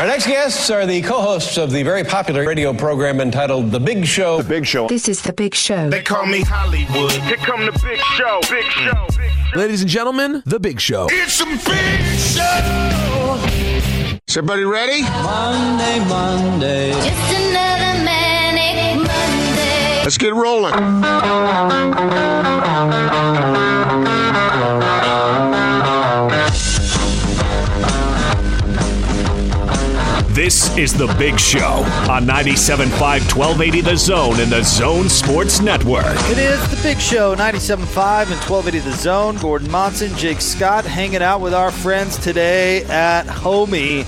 Our next guests are the co-hosts of the very popular radio program entitled The Big Show. The Big Show. This is The Big Show. They call me Hollywood. Here come the Big Show. Big Show. Big show. Ladies and gentlemen, The Big Show. It's a big show. Is everybody ready? Monday, Monday. Just another manic Monday. Let's get rolling. This is The Big Show on 97.5 1280 The Zone and The Zone Sports Network. It is the Big Show, 97.5 and 1280 The Zone. Gordon Monson, Jake Scott, hanging out with our friends today at Homie.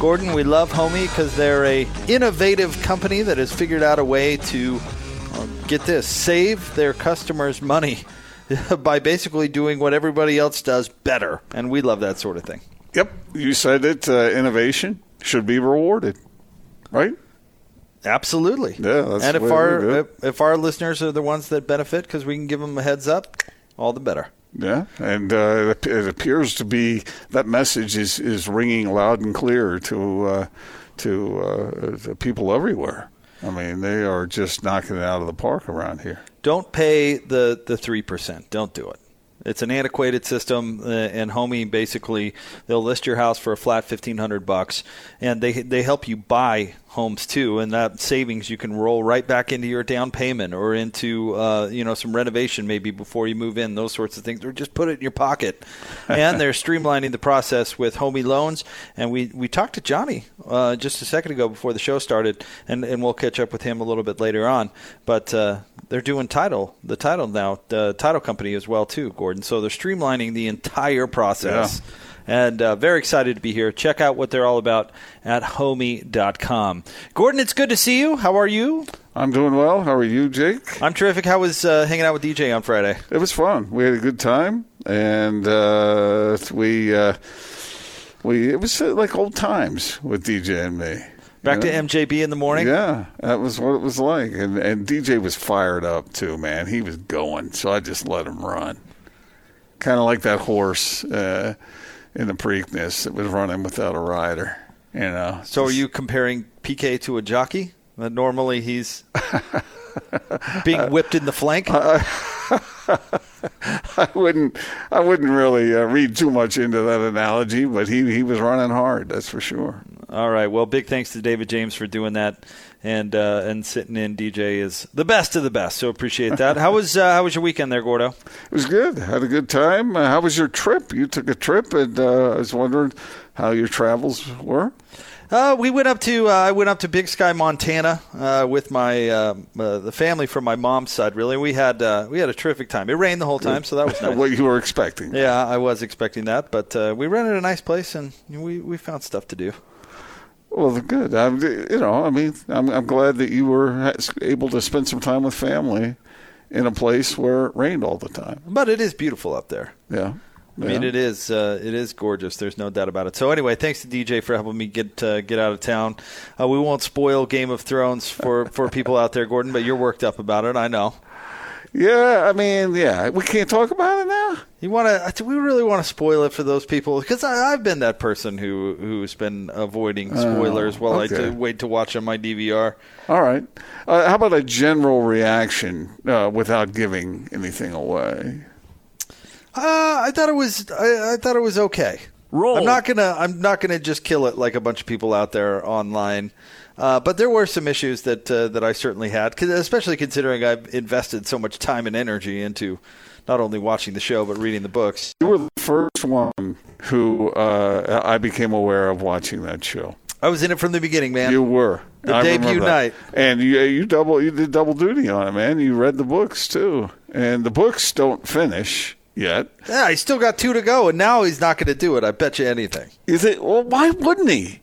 Gordon, we love Homie because they're a innovative company that has figured out a way to uh, get this save their customers money by basically doing what everybody else does better, and we love that sort of thing. Yep, you said it. Uh, innovation should be rewarded, right? Absolutely. Yeah, that's and if our if, if our listeners are the ones that benefit because we can give them a heads up, all the better. Yeah, and uh, it, it appears to be that message is, is ringing loud and clear to uh, to, uh, to people everywhere. I mean, they are just knocking it out of the park around here. don't pay the the three percent. Don't do it. It's an antiquated system, uh, and Homie basically they'll list your house for a flat fifteen hundred bucks, and they they help you buy homes too, and that savings you can roll right back into your down payment or into uh, you know some renovation maybe before you move in, those sorts of things, or just put it in your pocket. and they're streamlining the process with Homie loans, and we we talked to Johnny uh, just a second ago before the show started, and and we'll catch up with him a little bit later on, but. Uh, they're doing title, the title now, the title company as well too, Gordon. So they're streamlining the entire process. And uh, very excited to be here. Check out what they're all about at homie.com. Gordon, it's good to see you. How are you? I'm doing well. How are you, Jake? I'm terrific. How was uh, hanging out with DJ on Friday? It was fun. We had a good time, and uh, we uh, we it was uh, like old times with DJ and me. Back You to? MJB in the morning? Yeah, that was what it was like, and and DJ was fired up too, man. He was going, so I just let him run, kind of like that horse uh, in the Preakness that was running without a rider. You know. So are you comparing PK to a jockey? Uh, normally he's being whipped in the flank? I wouldn't I wouldn't really uh, read too much into that analogy, but he he was running hard. That's for sure. All right. Well, big thanks to David James for doing that, and uh, and sitting in. DJ is the best of the best, so appreciate that. How was uh, how was your weekend there, Gordo? It was good. Had a good time. Uh, how was your trip? You took a trip, and uh, I was wondering how your travels were. Uh, we went up to uh, I went up to Big Sky, Montana, uh, with my uh, uh, the family from my mom's side. Really, we had uh, we had a terrific time. It rained the whole time, so that was nice. what you were expecting. Yeah, I was expecting that, but uh, we rented a nice place and we we found stuff to do. Well, good. I'm, you know, I mean, I'm, I'm glad that you were able to spend some time with family in a place where it rained all the time. But it is beautiful up there. Yeah. I mean, it is uh, it is gorgeous. There's no doubt about it. So anyway, thanks to DJ for helping me get uh, get out of town. Uh, we won't spoil Game of Thrones for, for people out there, Gordon, but you're worked up about it. I know. Yeah, I mean, yeah, we can't talk about it now. You want to? We really want to spoil it for those people? Because I've been that person who who's been avoiding spoilers while I okay. to wait to watch on my DVR. All right. Uh, how about a general reaction uh, without giving anything away? Uh, I thought it was I, I thought it was okay. Roll. I'm not gonna I'm not gonna just kill it like a bunch of people out there online. Uh, but there were some issues that uh, that I certainly had, especially considering I've invested so much time and energy into not only watching the show but reading the books. You were the first one who uh, I became aware of watching that show. I was in it from the beginning, man. You were The I debut night. and you you double you did double duty on it, man. You read the books too, and the books don't finish yet. yeah, he's still got two to go, and now he's not going to do it. I bet you anything. You think, well, why wouldn't he?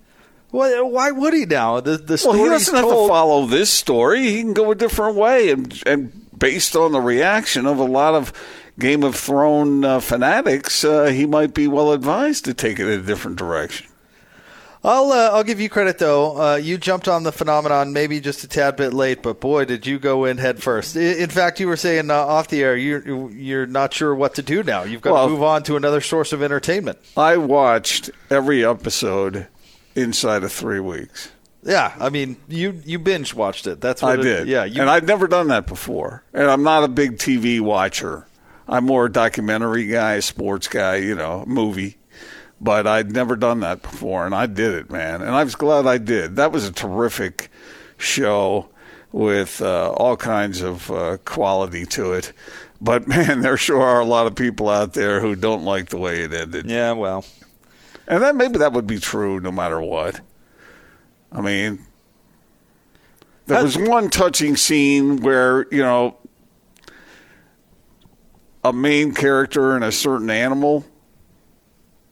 Well, why would he now? The the Well, he doesn't have to follow this story. He can go a different way, and and based on the reaction of a lot of Game of Thrones uh, fanatics, uh, he might be well advised to take it in a different direction. I'll uh, I'll give you credit though. Uh, you jumped on the phenomenon maybe just a tad bit late, but boy, did you go in head first. In fact, you were saying uh, off the air you're you're not sure what to do now. You've got Well- to move on to another source of entertainment. I watched every episode inside of three weeks. Yeah, I mean, you you binge watched it. That's what I it- did. Yeah, you, and I'd never done that before. And I'm not a big TV watcher. I'm more a documentary guy, sports guy, you know, movie. But I'd never done that before, and I did it, man. And I was glad I did. That was a terrific show with uh, all kinds of uh, quality to it. But man, there sure are a lot of people out there who don't like the way it ended. yeah. Well, And then maybe that would be true no matter what. I mean, there was one touching scene where, you know, a main character and a certain animal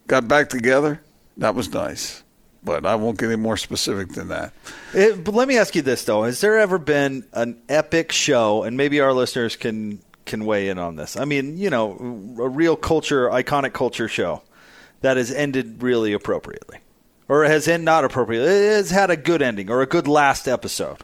got back together. That was nice. But I won't get any more specific than that. It, but let me ask you this though: Has there ever been an epic show, and maybe our listeners can can weigh in on this? I mean, you know, a real culture, iconic culture show that has ended really appropriately, or has end not appropriately, it has had a good ending or a good last episode.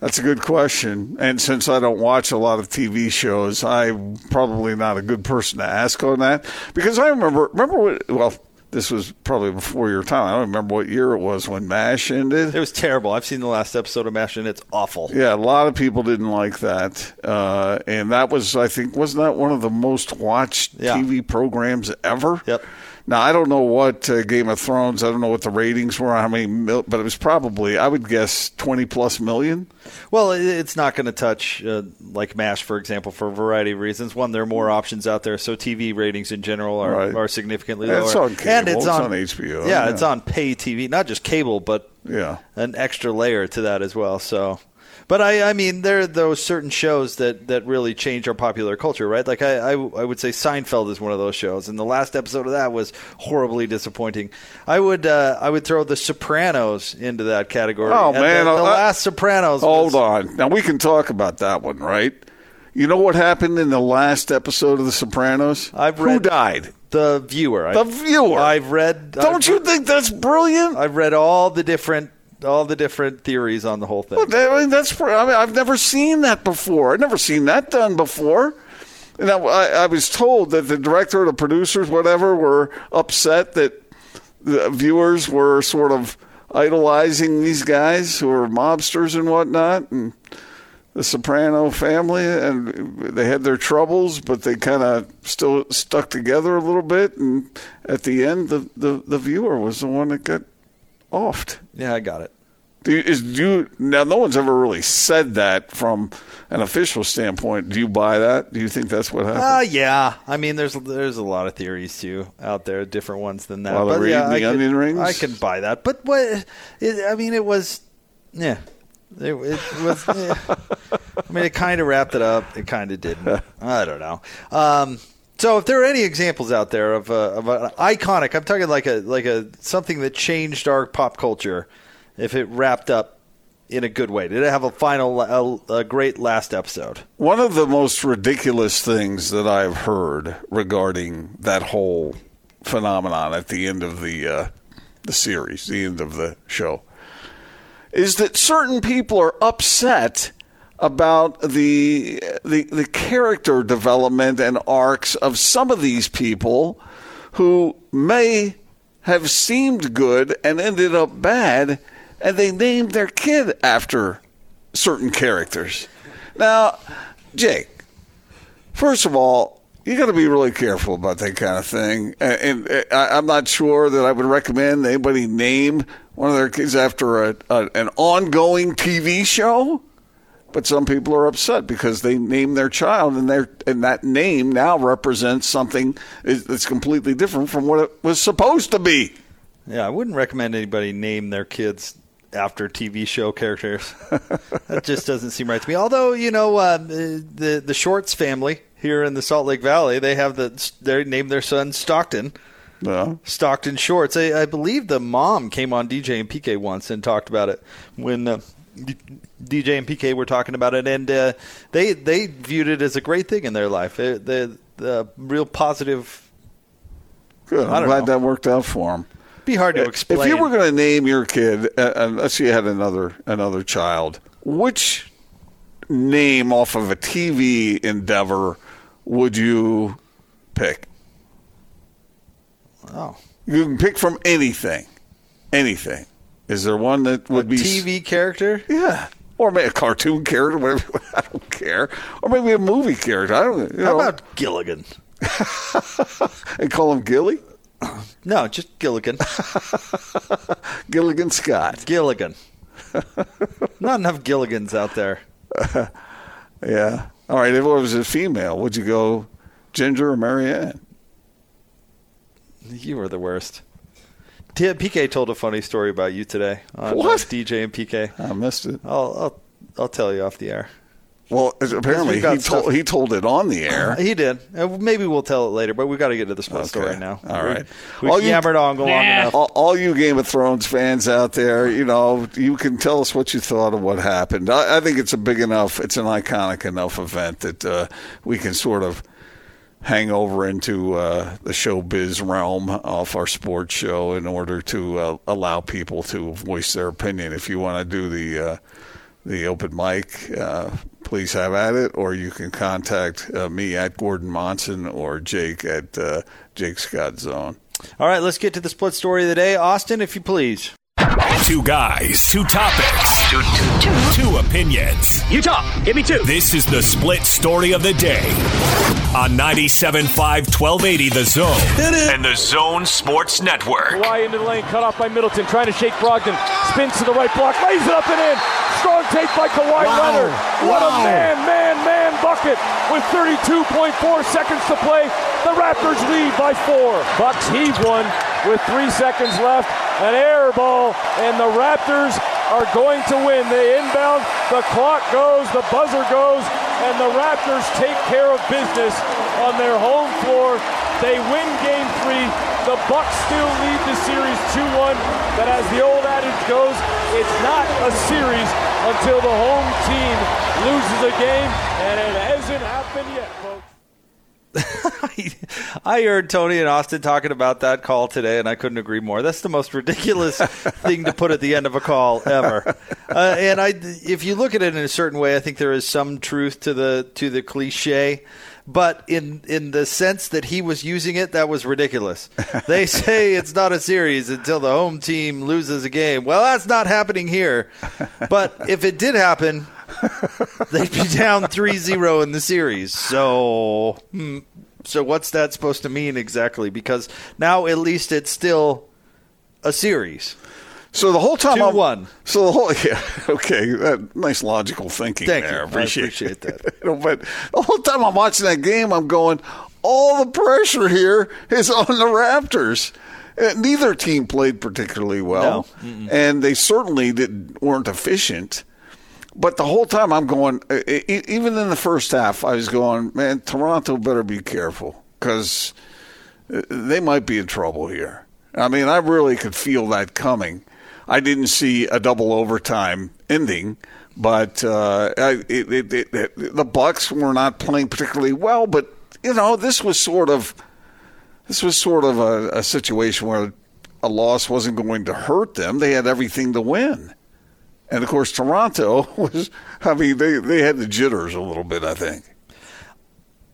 That's a good question. And since I don't watch a lot of TV shows, I'm probably not a good person to ask on that. Because I remember, remember what, well, this was probably before your time. I don't remember what year it was when MASH ended. It was terrible. I've seen the last episode of MASH, and it's awful. Yeah, a lot of people didn't like that. Uh, and that was, I think, wasn't that one of the most watched Yeah. TV programs ever? Yep. Now, I don't know what uh, Game of Thrones, I don't know what the ratings were, how many, mil- but it was probably, I would guess, 20 plus million. Well, it's not going to touch uh, like MASH, for example, for a variety of reasons. One, there are more options out there, so TV ratings in general are, Right. are significantly lower. it's on cable. and it's, It's on, on HBO, Yeah, yeah. it's on pay TV, not just cable, but Yeah. an extra layer to that as well. So, but I, I mean, there are those certain shows that, that really change our popular culture, right? Like I, I, I would say Seinfeld is one of those shows, and the last episode of that was horribly disappointing. I would, uh, I would throw The Sopranos into that category. Oh, And man, the, the I- last Sopranos. Hold was, on. Now we can talk about that one, right? You know what happened in the last episode of The Sopranos? I've read, Who died? The viewer. The viewer. I've read. Don't I've, you think that's brilliant? I've read all the different, all the different theories on the whole thing. Well, mean, that's. I mean, I've never seen that before. I've never seen that done before. And I, I, was told that the director, the producers, whatever, were upset that the viewers were sort of idolizing these guys who are mobsters and whatnot, and the Soprano family, and they had their troubles, but they kind of still stuck together a little bit. And at the end, the, the, the viewer was the one that got offed. yeah, I got it. Do you, is do you, now? No one's ever really said that from an official standpoint. Do you buy that? Do you think that's what happened? Uh, yeah. I mean, there's there's a lot of theories too out there, different ones than that. While but yeah, reading I the could, onion rings? I can buy that. But what? It, I mean, it was, yeah. It, it was. yeah. I mean, it kind of wrapped it up. It kind of didn't. I don't know. Um, so, if there are any examples out there of, a, of an iconic, I'm talking like a like a something that changed our pop culture, if it wrapped up in a good way, did it have a final, a, a great last episode? One of the most ridiculous things that I've heard regarding that whole phenomenon at the end of the uh, the series, the end of the show, is that certain people are upset about the the the character development and arcs of some of these people who may have seemed good and ended up bad and they named their kid after certain characters. Now, Jake, first of all, you got to be really careful about that kind of thing. And, and I, I'm not sure that I would recommend anybody name one of their kids after a, a, an ongoing TV show. But some people are upset because they name their child, and their and that name now represents something that's completely different from what it was supposed to be. Yeah, I wouldn't recommend anybody name their kids after TV show characters. that just doesn't seem right to me. Although you know uh, the the Shorts family here in the Salt Lake Valley, they have the they named their son Stockton. Yeah. Stockton Shorts. I, I believe the mom came on DJ and PK once and talked about it when uh, DJ and PK were talking about it, and uh, they they viewed it as a great thing in their life. The the real positive. Good. I'm glad know. that worked out for him. Be hard to explain. If you were going to name your kid, uh, uh, let's say you had another another child, which name off of a TV endeavor would you pick? oh. You can pick from anything. anything. Is there one that would be a TV character? Yeah. Or maybe a cartoon character, whatever. I don't care. Or maybe a movie character. I don't. You How know, about Gilligan? and call him Gilly, No, just Gilligan. Gilligan Scott. Gilligan. Not enough Gilligans out there. Yeah. All right. If it was a female, would you go Ginger or Mary Ann? You were the worst. T- PK told a funny story about you today on What? DJ and PK. I missed it. I'll, I'll I'll tell you off the air. Well, apparently we've he told stuff- he told it on the air. He did. Uh, maybe we'll tell it later, but we've got to get to the sports Okay. story now. All right. We, All have you- on long enough. all, all you Game of Thrones fans out there, you know, you can tell us what you thought of what happened. I, I think it's a big enough, it's an iconic enough event that uh, we can sort of hang over into uh, the showbiz realm off our sports show in order to uh, allow people to voice their opinion. If you want to do the uh, the open mic, uh, please have at it, or you can contact uh, me at Gordon Monson or Jake at uh, Jake Scott Zone. All right, let's get to the split story of the day. Austin, if you please. Two guys, two topics, two, two, two. two opinions. You talk. Give me two. This is the split story of the day on 97.5 1280 The Zone and The Zone Sports Network. Kawhi into the lane, cut off by Middleton, trying to shake Brogdon. Spins to the right block, lays it up and in. Strong take by Kawhi Leonard. What a man, man, man bucket with 32.4 seconds to play. The Raptors lead by four. Bucks heave one with three seconds left. An air ball, and the Raptors are going to win. They inbound, the clock goes, the buzzer goes, and the Raptors take care of business on their home floor. They win game three. The Bucks still lead the series 2-1. But as the old adage goes, it's not a series until the home team loses a game, and it hasn't happened yet, folks. I heard Tony and Austin talking about that call today, and I couldn't agree more. That's the most ridiculous thing to put at the end of a call ever. Uh, and I, if you look at it in a certain way, I think there is some truth to the to the cliche. But in in the sense that he was using it, that was ridiculous. They say it's not a series until the home team loses a game. Well, that's not happening here. But if it did happen, they'd be down 3-0 in the series. So, hmm, so what's that supposed to mean exactly? Because now at least it's still a series. So the whole time Two I'm one. So the whole yeah okay that, nice logical thinking Thank there. you. I Appreciate, appreciate that. You know, but the whole time I'm watching that game, I'm going, all the pressure here is on the Raptors. Uh, Neither team played particularly well, and they certainly did, weren't efficient. But the whole time I'm going, uh, even in the first half, I was going, man, Toronto better be careful because they might be in trouble here. I mean, I really could feel that coming. I didn't see a double overtime ending, but uh, it, it, it, the Bucks were not playing particularly well. But you know, this was sort of this was sort of a, a situation where a loss wasn't going to hurt them. They had everything to win. And of course, Toronto was, I mean, they, they had the jitters a little bit, I think.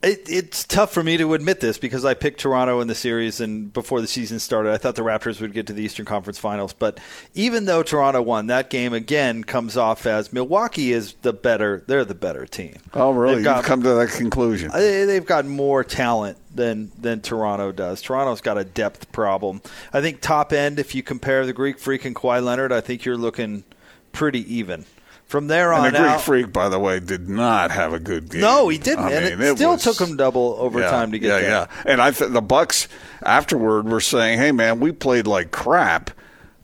It, it's tough for me to admit this because I picked Toronto in the series, and before the season started, I thought the Raptors would get to the Eastern Conference Finals. But even though Toronto won, that game again comes off as Milwaukee is the better. They're the better team. Oh, really? They've got- You've come to that conclusion. Uh, they- They've got more talent than than Toronto does. Toronto's got a depth problem. I think top end, if you compare the Greek Freak and Kawhi Leonard, I think you're looking pretty even. From there on And the Greek out, Freak, by the way, did not have a good game. no, he didn't, I and mean, it, still was- took him double overtime yeah, to get yeah, there. Yeah, yeah. And I th- the Bucks afterward were saying, "Hey, man, we played like crap."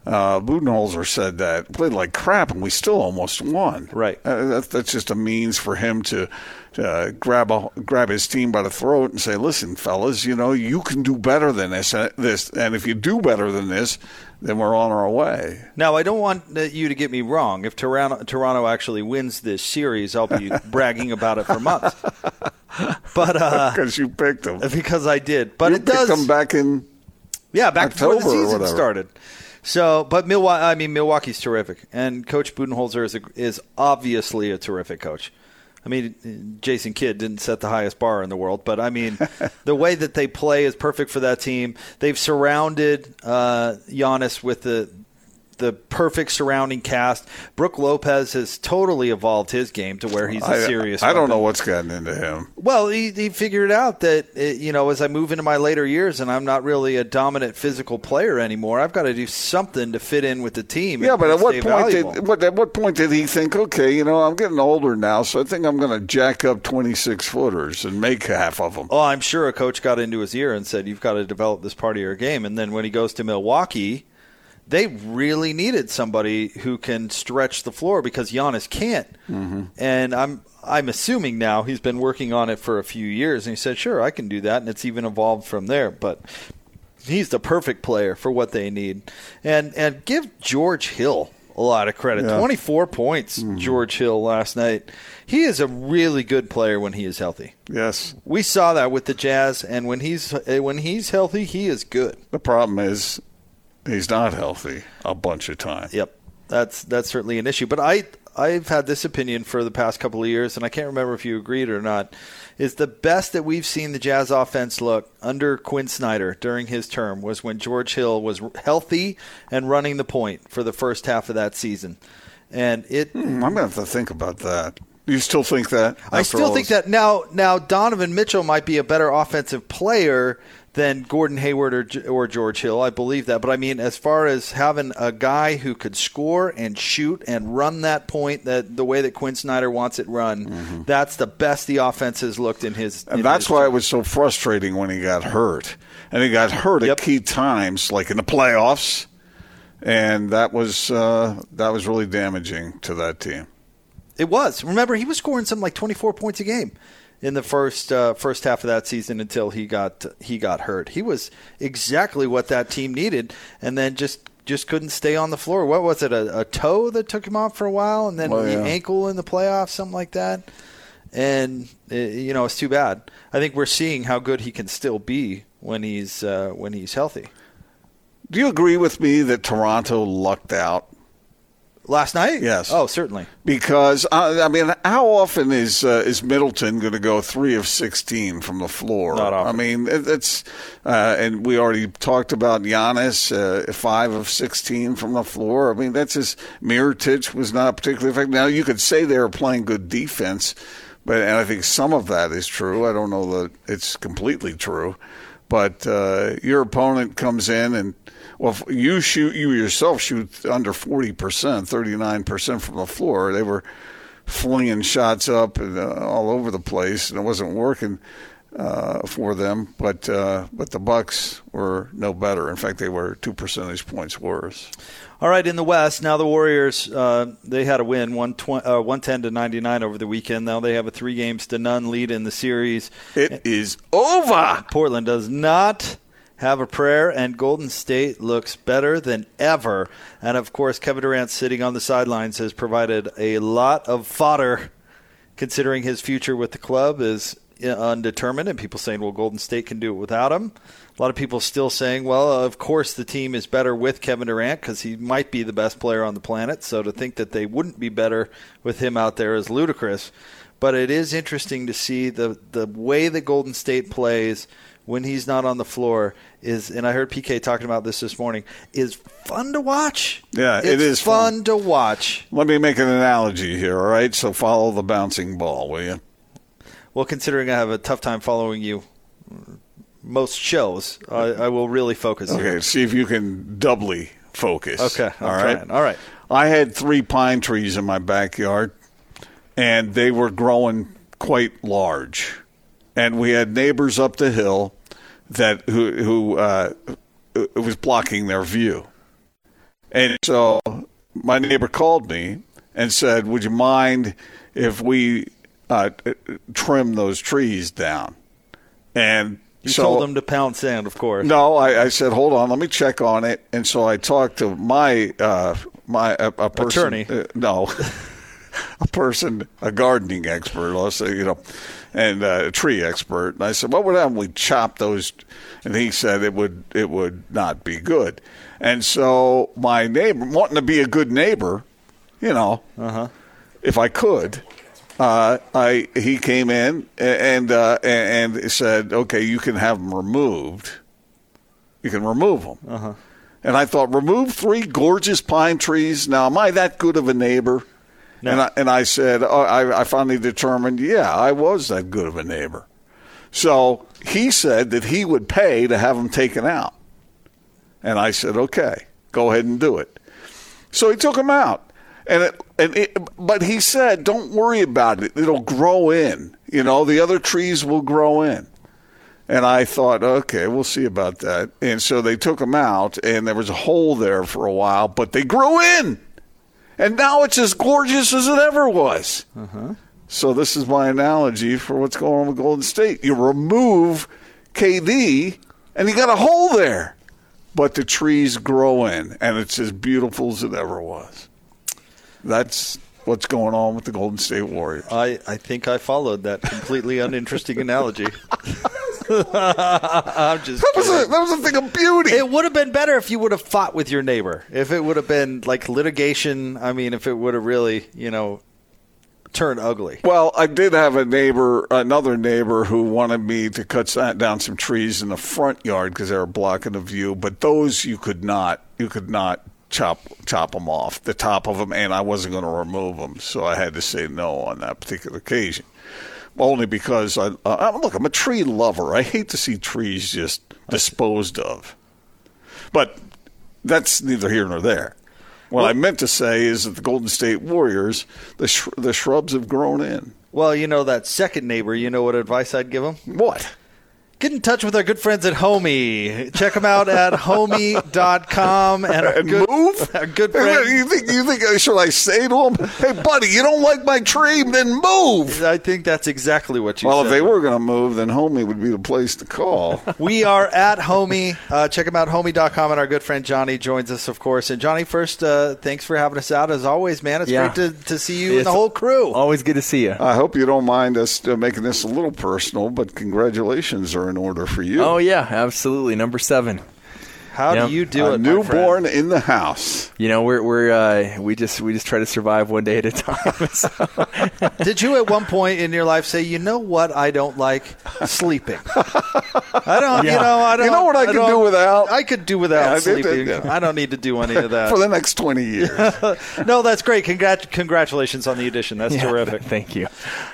Uh, Budenholzer said that played like crap, and we still almost won. Right. Uh, that's, that's just a means for him to, to uh, grab a, grab his team by the throat and say, "Listen, fellas, you know you can do better than this. uh, This, and if you do better than this, then we're on our way." Now, I don't want uh, you to get me wrong. If Toronto, Toronto actually wins this series, I'll be bragging about it for months. But uh, Because you picked them. because I did, but you it does. come back in. Yeah, back before the October season started. So, but Milwaukee, I mean, Milwaukee's terrific, and Coach Budenholzer is a, is obviously a terrific coach. I mean, Jason Kidd didn't set the highest bar in the world, but I mean, the way that they play is perfect for that team. They've surrounded uh, Giannis with the the perfect surrounding cast. Brook Lopez has totally evolved his game to where he's a serious. I don't know what's gotten into him. Well, he, he figured out that uh, you know as I move into my later years and I'm not really a dominant physical player anymore. I've got to do something to fit in with the team. Yeah, but at what point valuable. did what, at what point did he think? Okay, you know, I'm getting older now, so I think I'm going to jack up 26 footers and make half of them. Oh, I'm sure a coach got into his ear and said, "You've got to develop this part of your game." And then when he goes to Milwaukee, they really needed somebody who can stretch the floor because Giannis can't. Mm-hmm. And I'm I'm assuming now he's been working on it for a few years, and he said, "Sure, I can do that," and it's even evolved from there. But he's the perfect player for what they need. And and give George Hill a lot of credit. Yeah. 24 points, Mm-hmm. George Hill last night. He is a really good player when he is healthy. Yes. We saw that with the Jazz, and when he's when he's healthy, he is good. The problem is he's not healthy a bunch of time. Yep, that's that's certainly an issue. But I I've had this opinion for the past couple of years, and I can't remember if you agreed or not. Is the best that we've seen the Jazz offense look under Quin Snyder during his term was when George Hill was healthy and running the point for the first half of that season, and it Hmm, I'm going to have to think about that. You still think that? I still think that now. Now Donovan Mitchell might be a better offensive player than Gordon Hayward or, or George Hill. I believe that, but I mean, as far as having a guy who could score and shoot and run that point that the way that Quin Snyder wants it run, that's the best the offense has looked in his. Mm-hmm. And in that's his why it was so frustrating when he got hurt. And he got hurt Yep. at key times, like in the playoffs, and that was uh, that was really damaging to that team. It was. Remember, he was scoring something like 24 points a game in the first uh, first half of that season until he got he got hurt. He was exactly what that team needed, and then just just couldn't stay on the floor. What was it? A, a toe that took him off for a while, and then Oh, the ankle in the playoffs, something like that. And uh, you know, it's too bad. I think we're seeing how good he can still be when he's uh, when he's healthy. Do you agree with me that Toronto lucked out? Last night, Yes. Oh, certainly. Because uh, I mean, how often is uh, is Middleton going to go three of sixteen from the floor? Not often. I mean, it, it's uh, and we already talked about Giannis, uh, five of sixteen from the floor. I mean, that's just Mirotic was not particularly effective. Now you could say they were playing good defense, but and I think some of that is true. I don't know that it's completely true, but uh, your opponent comes in and. Well, you shoot, you yourself shoot under 40%, 39% from the floor. They were flinging shots up and uh, all over the place, and it wasn't working uh, for them. But uh, but the Bucks were no better. In fact, they were two percentage points worse. All right, in the West, now the Warriors uh, they had a win, 120, uh, 110 to 99 over the weekend. Now they have a three games to none lead in the series. It is over. Portland does not have a prayer, and Golden State looks better than ever. And of course, Kevin Durant sitting on the sidelines has provided a lot of fodder, considering his future with the club is undetermined. And people saying, well, Golden State can do it without him. A lot of people still saying, well, of course the team is better with Kevin Durant because he might be the best player on the planet. So to think that they wouldn't be better with him out there is ludicrous. But it is interesting to see the, the way that Golden State plays when he's not on the floor is, and I heard PK talking about this this morning, is fun to watch. Yeah, it's it is fun, fun. to watch. Let me make an analogy here, all right? So follow the bouncing ball, will you? Well, considering I have a tough time following you most shows, I, I will really focus here. Okay, see if you can doubly focus. Okay, I'm all right. All right. I had three pine trees in my backyard, and they were growing quite large. And we had neighbors up the hill that who who uh, was blocking their view. And so my neighbor called me and said, "Would you mind if we uh, trim those trees down?" And You so, told him to pound sand, of course. no, I, I said, hold on, let me check on it. And so I talked to my uh, my a, a person, Attorney. uh, no, a person, a gardening expert. Say, you know, and uh, a tree expert. And I said, what would happen? We chop those, and he said it would it would not be good. And so my neighbor, wanting to be a good neighbor, you know, Uh-huh. if I could. Uh, I he came in and uh, and said, "Okay, you can have them removed. You can remove them." Uh-huh. And I thought, remove three gorgeous pine trees. Now, am I that good of a neighbor? And, I, and I said, oh, I, I finally determined, yeah, I was that good of a neighbor. So he said that he would pay to have them taken out. And I said, okay, go ahead and do it. So he took them out. And it, and it, but he said, don't worry about it. It'll grow in. You know, the other trees will grow in. And I thought, okay, we'll see about that. And so they took them out, and there was a hole there for a while, but they grew in. And now it's as gorgeous as it ever was. Uh-huh. So this is my analogy for what's going on with Golden State. You remove KD, and you got a hole there, but the trees grow in, and it's as beautiful as it ever was. That's what's going on with the Golden State Warriors. I, I think I followed that completely uninteresting analogy. I'm just That was a that was a thing of beauty. It would have been better if you would have fought with your neighbor. If it would have been like litigation. I mean, if it would have really, you know, turned ugly. Well, I did have a neighbor, another neighbor, who wanted me to cut down some trees in the front yard because they were blocking the view. But those you could not, you could not chop chop them off the top of them, and I wasn't going to remove them, so I had to say no on that particular occasion. Only because I uh, look, I'm a tree lover. I hate to see trees just disposed of. But that's neither here nor there. What I meant to say is that the Golden State Warriors, the sh- the shrubs have grown in. Well, you know that second neighbor. You know what advice I'd give him? What? Get in touch with our good friends at Homie. Check them out at homie.com. And our and good, move. Our good Hey, friend. You think? You think? Should I say to him, "Hey, buddy, you don't like my tree? Then move." I think that's exactly what you said. Well, said. if they were going to move, then Homie would be the place to call. We are at Homie. Uh, check them out, homie.com. And our good friend Johnny joins us, of course. And Johnny, first, uh, thanks for having us out. As always, man, it's Yeah. great to, to see you and the whole crew. Always good to see you. I hope you don't mind us uh, making this a little personal, but congratulations are in order for you. Oh yeah, absolutely. Number seven. How Yep. do you do a it, newborn in the house. You know, we're we're uh, we just we just try to survive one day at a time. So- Did you at one point in your life say, you know what I don't like? Sleeping. I don't, you know, I don't. You know what I could don't- do without? I could do without Yeah, I did- sleeping. yeah. I don't need to do any of that. For the next 20 years. no, that's great. Congrat- congratulations on the addition. That's Yeah, terrific. Thank you.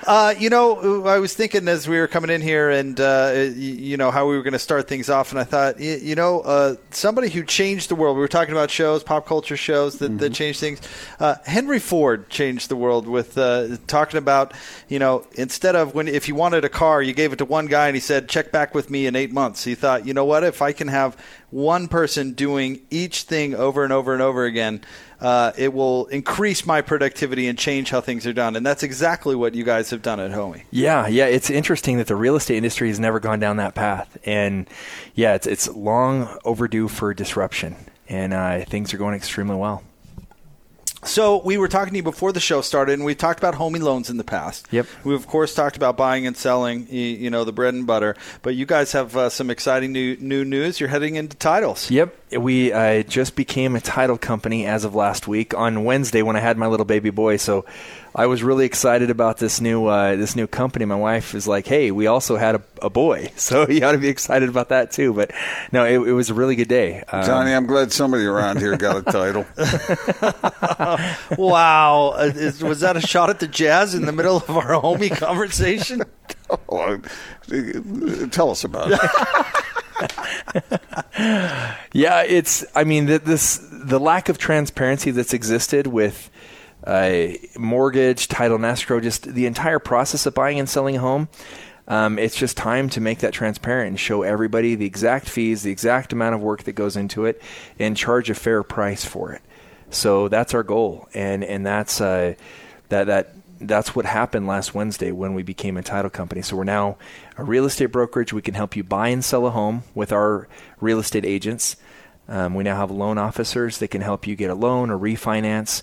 Uh, you know, I was thinking as we were coming in here, and uh, you know how we were going to start things off, and I thought, y- you know, uh, somebody who changed the world. We were talking about shows, pop culture shows that, that changed things. Uh, Henry Ford changed the world with uh, talking about, you know, instead of when if you wanted a car, you gave it to one guy, and he said, check back with me in eight months. He thought, you know what, if I can have one person doing each thing over and over and over again. Uh, it will increase my productivity and change how things are done, and that's exactly what you guys have done at Homie. Yeah, yeah, it's interesting that the real estate industry has never gone down that path, and yeah, it's it's long overdue for disruption, and uh, things are going extremely well. So we were talking to you before the show started, and we talked about homie loans in the past. Yep. We've of course talked about buying and selling, you know, the bread and butter. But you guys have uh, some exciting new new news. You're heading into titles. Yep, we uh, just became a title company as of last week on Wednesday when I had my little baby boy. So I was really excited about this new uh, this new company. My wife is like, "Hey, we also had a, a boy, so you ought to be excited about that too." But no, it, it was a really good day. Um, Johnny, I'm glad somebody around here got a title. wow, Uh, is, was that a shot at the Jazz in the middle of our homie conversation? Oh, uh, tell us about it. Yeah, it's. I mean, th- this the lack of transparency that's existed with uh, mortgage, title, and escrow, just the entire process of buying and selling a home. Um, it's just time to make that transparent and show everybody the exact fees, the exact amount of work that goes into it, and charge a fair price for it. So that's our goal, and and that's uh, that that that's what happened last Wednesday when we became a title company. So we're now a real estate brokerage. We can help you buy and sell a home with our real estate agents. Um, we now have loan officers that can help you get a loan or refinance.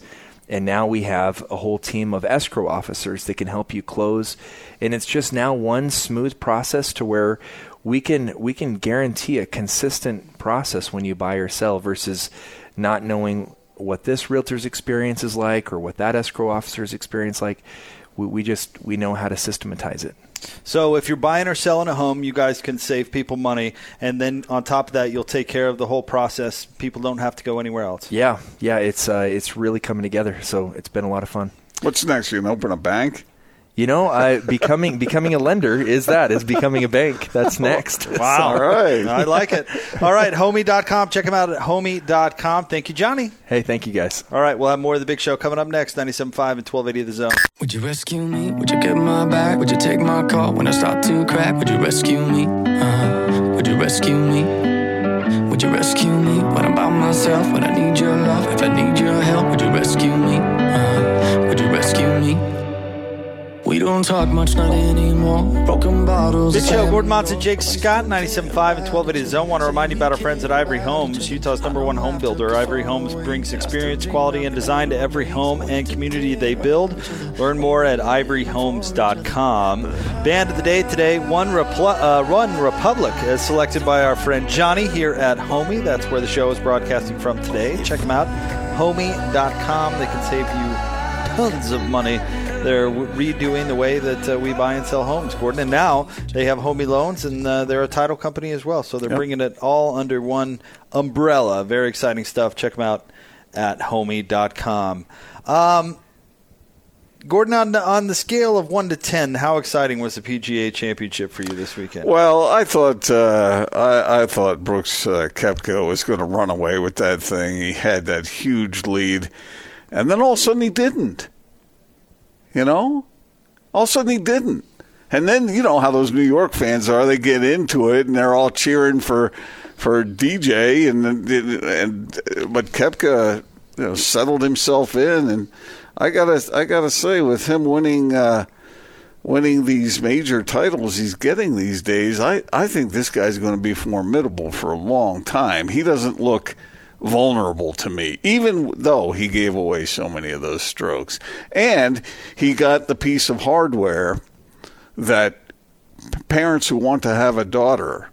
And now we have a whole team of escrow officers that can help you close. And it's just now one smooth process to where we can we can guarantee a consistent process when you buy or sell versus not knowing what this realtor's experience is like or what that escrow officer's experience like. we, we just we know how to systematize it. So if you're buying or selling a home, you guys can save people money, and then on top of that, you'll take care of the whole process. People don't have to go anywhere else. Yeah, yeah, it's uh, it's really coming together. So it's been a lot of fun. What's next? You can open a bank. You know, I, becoming becoming a lender is that is becoming a bank. That's next. Wow. All right. I like it. All right, homie.com. Check them out at homie.com. Thank you, Johnny. Hey, thank you guys. All right, we'll have more of the big show coming up next 97.5 and 1280 of The Zone. Would you rescue me? Would you get my back? Would you take my call when I start to crack? Would you rescue me? Uh-huh. Would you rescue me? Would you rescue me when I'm by myself? When I need your love? If I need your help, would you rescue me? We don't talk much, not anymore. Broken bottles. Big show, Gordon Monson, Jake Scott, 97.5 and 1280 The Zone. Want to remind you about our friends at Ivory Homes, Utah's number one home builder. Ivory Homes brings experience, quality, and design to every home and community they build. Learn more at ivoryhomes.com. Band of the day today, One, Repl- uh, One Republic, as selected by our friend Johnny here at Homie. That's where the show is broadcasting from today. Check them out, homie.com. They can save you tons of money. They're redoing the way that uh, we buy and sell homes, Gordon. And now they have Homie Loans, and uh, they're a title company as well. So they're Yep. bringing it all under one umbrella. Very exciting stuff. Check them out at homie.com. Um, Gordon, on the, on the scale of 1 to 10, how exciting was the PGA Championship for you this weekend? Well, I thought uh, I, I thought Brooks uh, Koepka was going to run away with that thing. He had that huge lead, and then all of a sudden he didn't. You know, all of a sudden he didn't. And then you know how those New York fans are; they get into it and they're all cheering for for DJ, and and but Koepka you know, settled himself in, and I gotta I gotta say, with him winning. Uh, winning these major titles he's getting these days, I, I think this guy's going to be formidable for a long time. He doesn't look vulnerable to me, even though he gave away so many of those strokes. And he got the piece of hardware that parents who want to have a daughter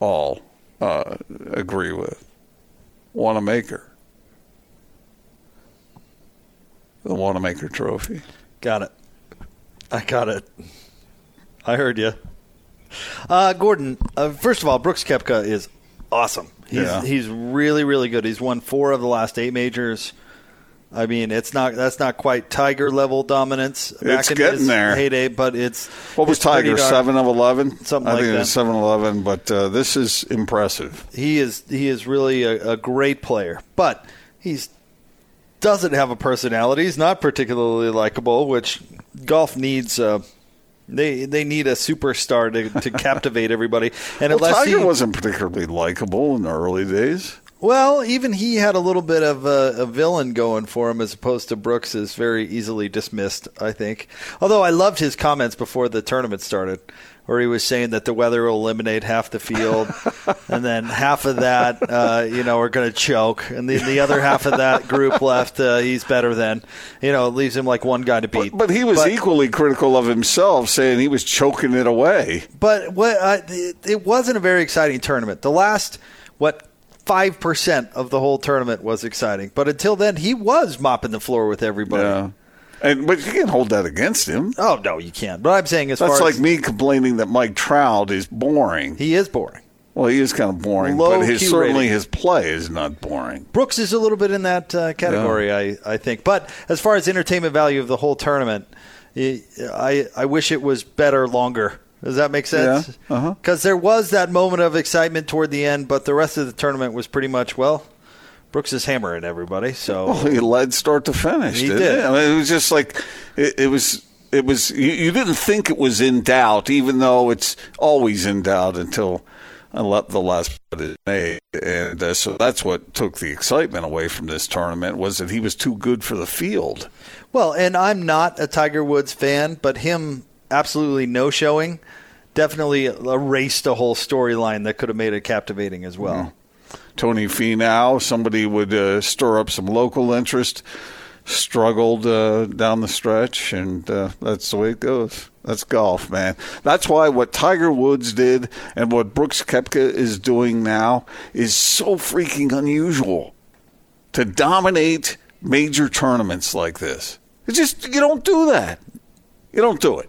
all uh, agree with, want to make her. The Wanamaker Trophy. Got it. I got it. I heard you. Uh, Gordon, uh, first of all, Brooks Koepka is awesome. He's, Yeah. he's really, really good. He's won four of the last eight majors. I mean, it's not that's not quite Tiger level dominance back It's in getting his there. heyday, but it's What was it's Tiger? Seven of eleven. Something I like think that. it was seven eleven. But uh, this is impressive. He is he is really a, a great player, but he's doesn't have a personality. He's not particularly likable, which golf needs. Uh, they they need a superstar to, to captivate everybody. And Well, unless Tiger he, wasn't particularly likable in the early days. well, even he had a little bit of a, a villain going for him, as opposed to Brooks is very easily dismissed. I think. Although I loved his comments before the tournament started, where he was saying that the weather will eliminate half the field, and then half of that, uh, you know, are going to choke, and the, the other half of that group left, uh, he's better than. You know, it leaves him like one guy to beat. But, but he was But- equally critical of himself, saying he was choking it away. But what uh, it, it wasn't a very exciting tournament. The last what five percent of the whole tournament was exciting, but until then, he was mopping the floor with everybody. Yeah. And but you can't hold that against him. Oh no, you can't. But I'm saying as far as. That's far like as me complaining that Mike Trout is boring. he is boring. Well, he is kind of boring, Low but his Q certainly rating. his play is not boring. Brooks is a little bit in that uh, category, I, I think. But as far as entertainment value of the whole tournament, I I, I wish it was better longer. Does that make sense? Yeah, uh-huh. Because there was that moment of excitement toward the end, but the rest of the tournament was pretty much well. Brooks is hammering everybody, so Well, he led start to finish. He didn't did. He? I mean, it was just like it, it was. It was. You, you didn't think it was in doubt, even though it's always in doubt until I let the last putt is made, and uh, so that's what took the excitement away from this tournament was that he was too good for the field. Well, and I'm not a Tiger Woods fan, but him absolutely no showing definitely erased a whole storyline that could have made it captivating as well. Tony Finau, somebody would uh, stir up some local interest, struggled uh, down the stretch, and uh, that's the way it goes. That's golf, man. That's why what Tiger Woods did and what Brooks Koepka is doing now is so freaking unusual. To dominate major tournaments like this, it just you don't do that. You don't do it,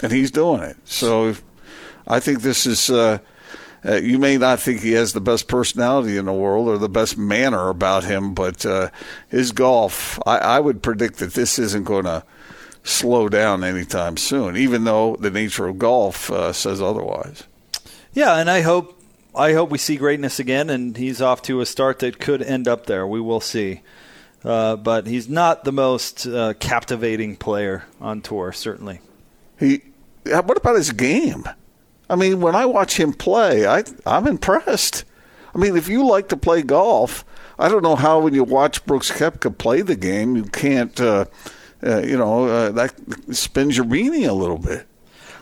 and he's doing it. So I think this is. Uh, uh, you may not think he has the best personality in the world or the best manner about him, but uh, his golf, I, I would predict that this isn't going to slow down anytime soon, even though the nature of golf uh, says otherwise. Yeah, and I hope I hope we see greatness again, and he's off to a start that could end up there. We will see. Uh, but he's not the most uh, captivating player on tour, certainly. He, what about his game? I mean, when I watch him play, I I'm impressed. I mean, if you like to play golf, I don't know how when you watch Brooks Koepka play the game, you can't, uh, uh, you know, uh, that spins your beanie a little bit.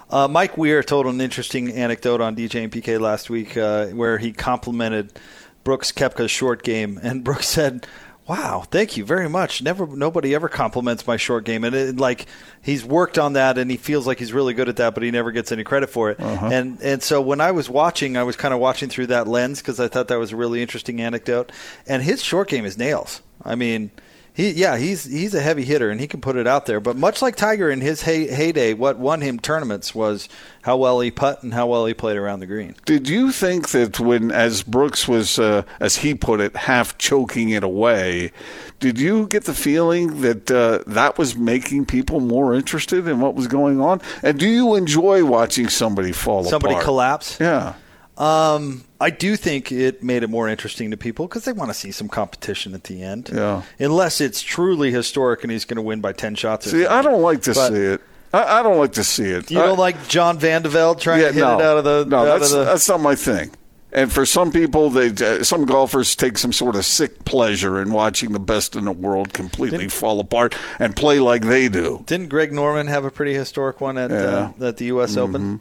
Uh, Mike Weir told an interesting anecdote on DJ and PK last week uh, where he complimented Brooks Koepka's short game, and Brooks said, "Wow, thank you very much. Never, nobody ever compliments my short game, and it, like he's worked on that, and he feels like he's really good at that, but he never gets any credit for it. Uh-huh. And and so when I was watching, I was kind of watching through that lens because I thought that was a really interesting anecdote. And his short game is nails. I mean." He, yeah, he's he's a heavy hitter and he can put it out there. But much like Tiger in his hey, heyday, what won him tournaments was how well he put and how well he played around the green. Did you think that when, as Brooks was, uh, as he put it, half choking it away, did you get the feeling that uh, that was making people more interested in what was going on? And do you enjoy watching somebody fall Somebody apart? collapse. Yeah. Um, I do think it made it more interesting to people because they want to see some competition at the end. Yeah. Unless it's truly historic and he's going to win by ten shots. See, I don't like to But see it. I, I don't like to see it. You I- don't like John Van de Velde trying yeah, to hit no, it out of the no. That's the. that's not my thing. And for some people, they uh, some golfers take some sort of sick pleasure in watching the best in the world completely fall apart and play like they do. Didn't Greg Norman have a pretty historic one at uh, at the U.S. Open?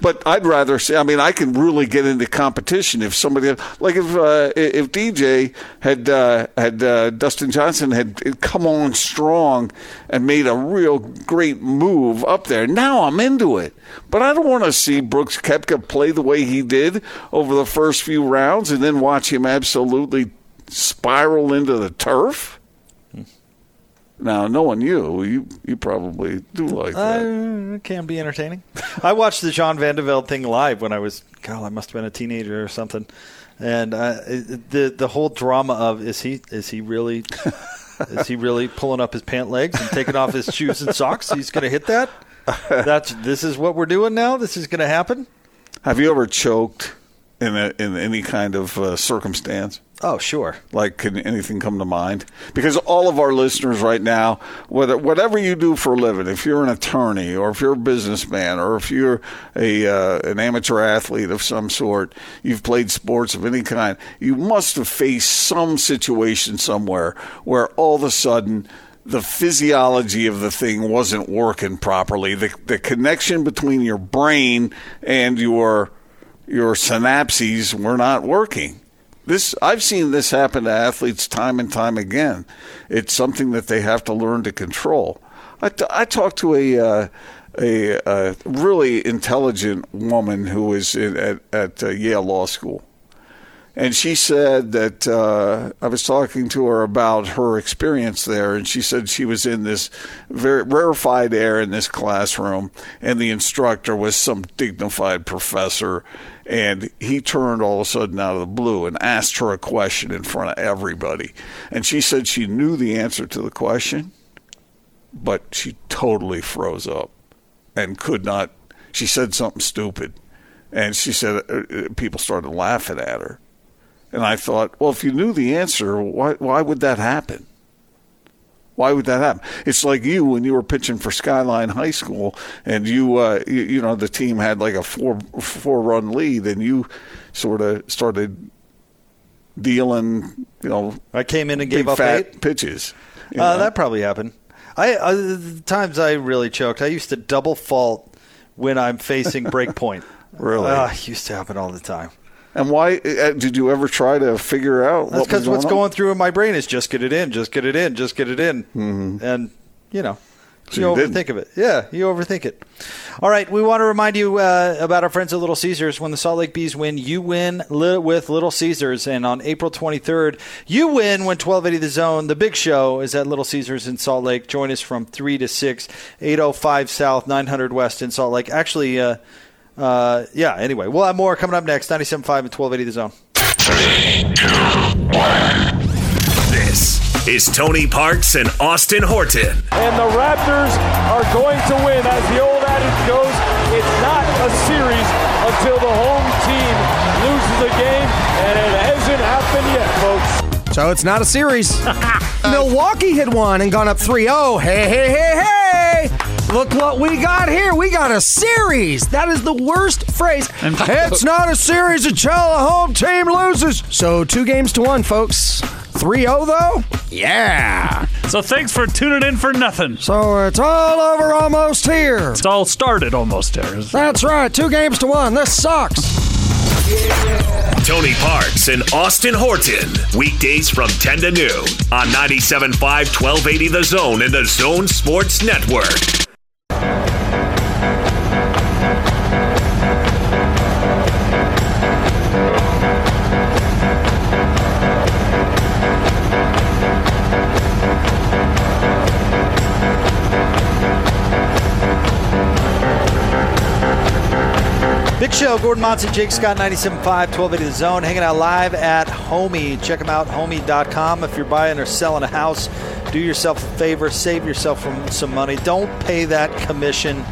But I'd rather say, I mean, I can really get into competition if somebody like if uh, if DJ had uh, had uh, Dustin Johnson had come on strong and made a real great move up there. Now I'm into it. But I don't want to see Brooks Koepka play the way he did over the first few rounds and then watch him absolutely spiral into the turf. Now, knowing you, you you probably do like that. Uh, it can be entertaining. I watched the John Van de Velde thing live when I was, God, I must have been a teenager or something. And uh, it- the the whole drama of is he is he really is he really pulling up his pant legs and taking off his shoes and socks? He's going to hit that. That's this is what we're doing now. This is going to happen. Have you ever choked in a, in any kind of uh, circumstance? Oh, sure. Like, can anything come to mind? Because all of our listeners right now, whether whatever you do for a living, if you're an attorney or if you're a businessman or if you're a uh, an amateur athlete of some sort, you've played sports of any kind, you must have faced some situation somewhere where all of a sudden the physiology of the thing wasn't working properly. The the connection between your brain and your your synapses were not working. This I've seen this happen to athletes time and time again. It's something that they have to learn to control. I, t- I talked to a, uh, a a really intelligent woman who was in, at at uh, Yale Law School, and she said that uh, I was talking to her about her experience there, and she said she was in this very rarefied air in this classroom, and the instructor was some dignified professor, and he turned all of a sudden out of the blue and asked her a question in front of everybody, and she said she knew the answer to the question, but she totally froze up and could not. She said something stupid, and she said uh, uh, people started laughing at her. And I thought, well, if you knew the answer, why why would that happen? Why would that happen? It's like you when you were pitching for Skyline High School, and you uh, you, you know the team had like a four four run lead, and you sort of started dealing, you know, I came in and gave up fat eight. pitches. you Uh, that probably happened. I uh, the times I really choked. I used to double fault when I'm facing break point. Really? Uh, used to happen all the time. And why uh, did you ever try to figure out? That's what because what's on? going through in my brain is just get it in, just get it in, just get it in, Mm-hmm. and you know, So you you didn't. overthink of it. Yeah, you overthink it. All right, we want to remind you uh, about our friends at Little Caesars. When the Salt Lake Bees win, you win li- with Little Caesars. And on April 23rd, you win when 1280 The Zone, the big show, is at Little Caesars in Salt Lake. Join us from 3 to 6, 805 South, 900 West in Salt Lake. Actually, uh, uh, yeah, anyway, we'll have more coming up next 97.5 and 1280 The Zone. This is Tony Parks and Austin Horton. And the Raptors are going to win. As the old adage goes, it's not a series until the home team loses a game, and it hasn't happened yet, folks. So it's not a series. Milwaukee had won and gone up 3 0. Hey, hey, hey, hey! Look what we got here. We got a series. That is the worst phrase. it's not a series until a home team loses. So two games to one, folks. 3 0, though? Yeah. So thanks for tuning in for nothing. So it's all over almost here. It's all started almost here. That's right. Two games to one. This sucks. Tony Parks and Austin Horton. Weekdays from 10 to noon on 97.5 1280 The Zone and the Zone Sports Network. Gordon Monson, Jake Scott, 97.5, 1280 The Zone, hanging out live at Homie. Check them out, homie.com. If you're buying or selling a house, do yourself a favor, save yourself from some money. Don't pay that commission.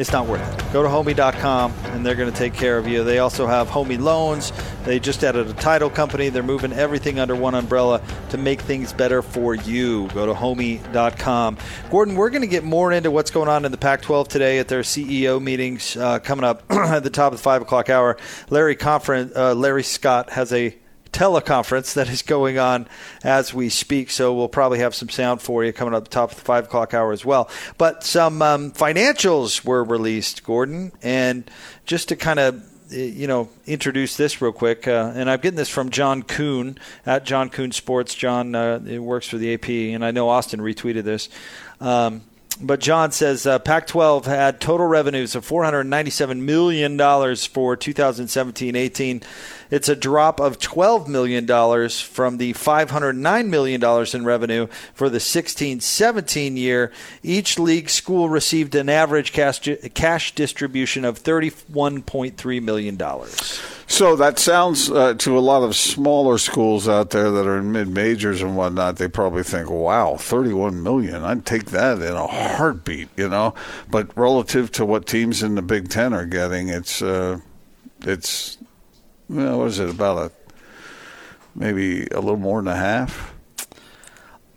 It's not worth it. Go to homie.com and they're going to take care of you. They also have Homie Loans. They just added a title company. They're moving everything under one umbrella to make things better for you. Go to homie.com. Gordon, we're going to get more into what's going on in the Pac 12 today at their CEO meetings uh, coming up at the top of the 5 o'clock hour. Larry, Conference, uh, Larry Scott has a teleconference that is going on as we speak. So we'll probably have some sound for you coming up the top of the five o'clock hour as well. But some um, financials were released, Gordon, and just to kind of you know introduce this real quick, uh, and I'm getting this from John Kuhn at John Kuhn Sports. John uh, works for the AP, and I know Austin retweeted this. Um, but John says uh, Pac 12 had total revenues of $497 million for 2017 18. It's a drop of $12 million from the $509 million in revenue for the 16 17 year. Each league school received an average cash, cash distribution of $31.3 million. So that sounds uh, to a lot of smaller schools out there that are in mid majors and whatnot. They probably think, "Wow, thirty-one million! I'd take that in a heartbeat," you know. But relative to what teams in the Big Ten are getting, it's uh, it's well, what is it about a maybe a little more than a half?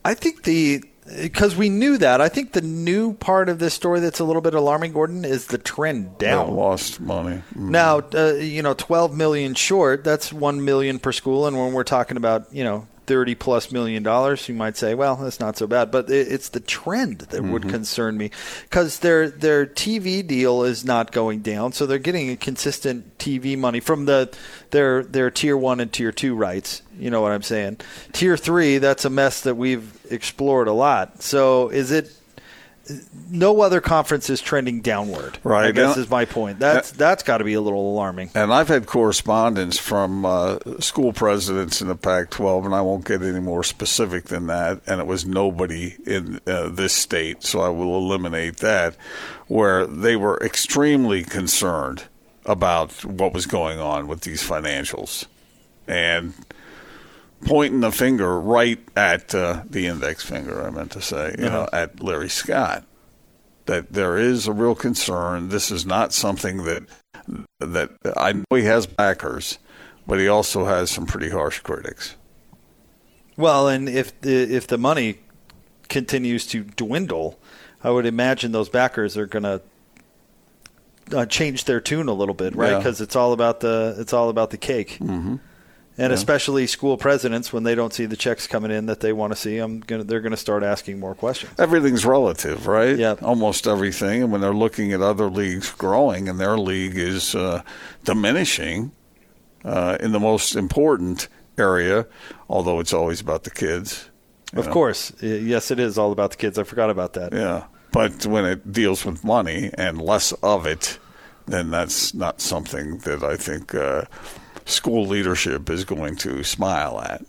I think the because we knew that. I think the new part of this story that's a little bit alarming, Gordon, is the trend down. They lost money. Mm. Now, uh, you know, 12 million short, that's 1 million per school and when we're talking about, you know, 30 plus million dollars, you might say, well, that's not so bad, but it, it's the trend that Mm-hmm. would concern me cuz their their TV deal is not going down, so they're getting a consistent TV money from the their their tier 1 and tier 2 rights, you know what I'm saying? Tier 3, that's a mess that we've explored a lot. So, is it no other conference is trending downward. Right. I guess is my point. That's that's got to be a little alarming. And I've had correspondence from uh, school presidents in the Pac 12, and I won't get any more specific than that. And it was nobody in uh, this state, so I will eliminate that, where they were extremely concerned about what was going on with these financials. And pointing the finger right at uh, the index finger, I meant to say, you know, at Larry Scott. That there is a real concern. This is not something that that I know he has backers, but he also has some pretty harsh critics. Well, and if the if the money continues to dwindle, I would imagine those backers are going to uh, change their tune a little bit, right? Yeah. Because it's all about the it's all about the cake. Mm-hmm. And Yeah. especially school presidents, when they don't see the checks coming in that they want to see, I'm gonna they're going to start asking more questions. Everything's relative, right? Yeah. Almost everything. And when they're looking at other leagues growing and their league is uh, diminishing uh, in the most important area, although it's always about the kids, Of course. Yes, it is all about the kids. I forgot about that. Yeah. But when it deals with money and less of it, then that's not something that I think uh, school leadership is going to smile at.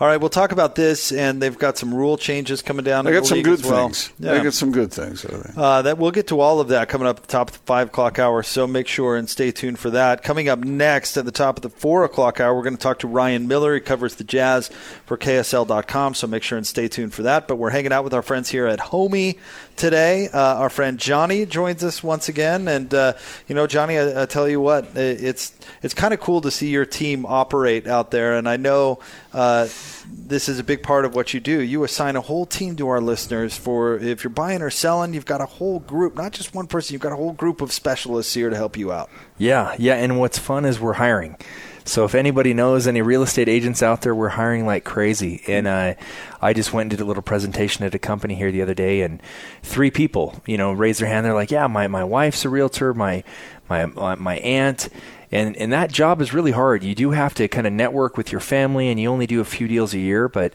All right, we'll talk about this, and they've got some rule changes coming down. They got the some good well. things. Yeah. They got some good things. Uh, that we'll get to all of that coming up at the top of the five o'clock hour. So make sure and stay tuned for that. Coming up next at the top of the four o'clock hour, we're going to talk to Ryan Miller. He covers the Jazz for KSL.com. So make sure and stay tuned for that. But we're hanging out with our friends here at Homie today. Uh, our friend Johnny joins us once again, and uh, you know, Johnny, I, I tell you what, it's it's kind of cool to see your team operate out there, and I know. Uh, this is a big part of what you do. You assign a whole team to our listeners for if you're buying or selling, you've got a whole group, not just one person, you've got a whole group of specialists here to help you out. Yeah, yeah, and what's fun is we're hiring. So if anybody knows any real estate agents out there, we're hiring like crazy. And uh, I just went and did a little presentation at a company here the other day, and three people, you know, raised their hand. They're like, "Yeah, my, my wife's a realtor, my my my, aunt." And, and that job is really hard. You do have to kind of network with your family, and you only do a few deals a year. But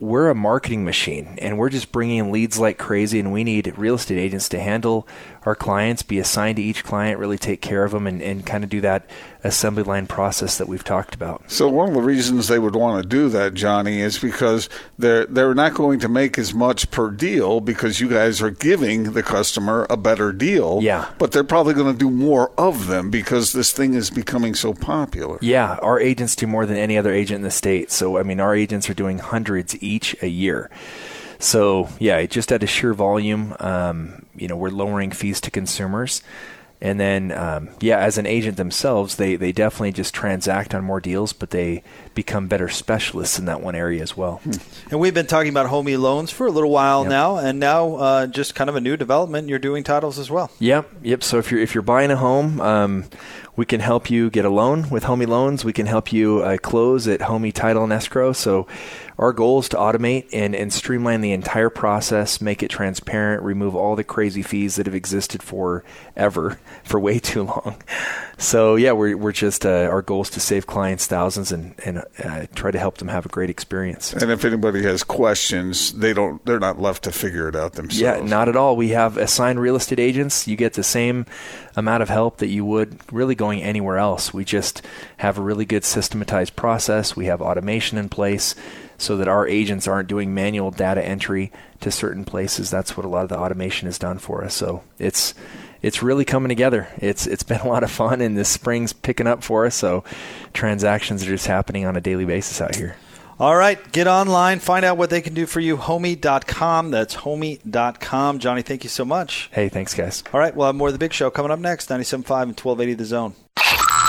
we're a marketing machine and we're just bringing in leads like crazy and we need real estate agents to handle our clients be assigned to each client really take care of them and, and kind of do that assembly line process that we've talked about So one of the reasons they would want to do that, Johnny, is because they're they're not going to make as much per deal because you guys are giving the customer a better deal. Yeah. But they're probably going to do more of them because this thing is becoming so popular. yeah our agents do more than any other agent in the state so i mean our agents are doing hundreds each a year so yeah just at a sheer volume um, you know we're lowering fees to consumers and then um, yeah as an agent themselves they, they definitely just transact on more deals but they become better specialists in that one area as well And we've been talking about homie loans for a little while Yep. now, and now uh, just kind of a new development. You're doing titles as well. Yep, yep. So if you're if you're buying a home, um, we can help you get a loan with Homie Loans. We can help you uh, close at Homie Title and Escrow. So our goal is to automate and, and streamline the entire process, make it transparent, remove all the crazy fees that have existed forever, for way too long. So yeah, we're we're just uh, our goal is to save clients thousands and and uh, try to help them have a great experience. And if anybody has questions, they don't they're not left to figure it out themselves. Yeah, not at all. We have assigned real estate agents. You get the same amount of help that you would really going anywhere else. We just have a really good systematized process. We have automation in place so that our agents aren't doing manual data entry to certain places. That's what a lot of the automation has done for us. So it's it's really coming together. It's it's been a lot of fun and this spring's picking up for us. So transactions are just happening on a daily basis out here. All right, get online, find out what they can do for you. Homie.com. That's homie.com. Johnny, thank you so much. Hey, thanks guys. All right, we'll have more of the big show coming up next 97.5 and 1280 The Zone.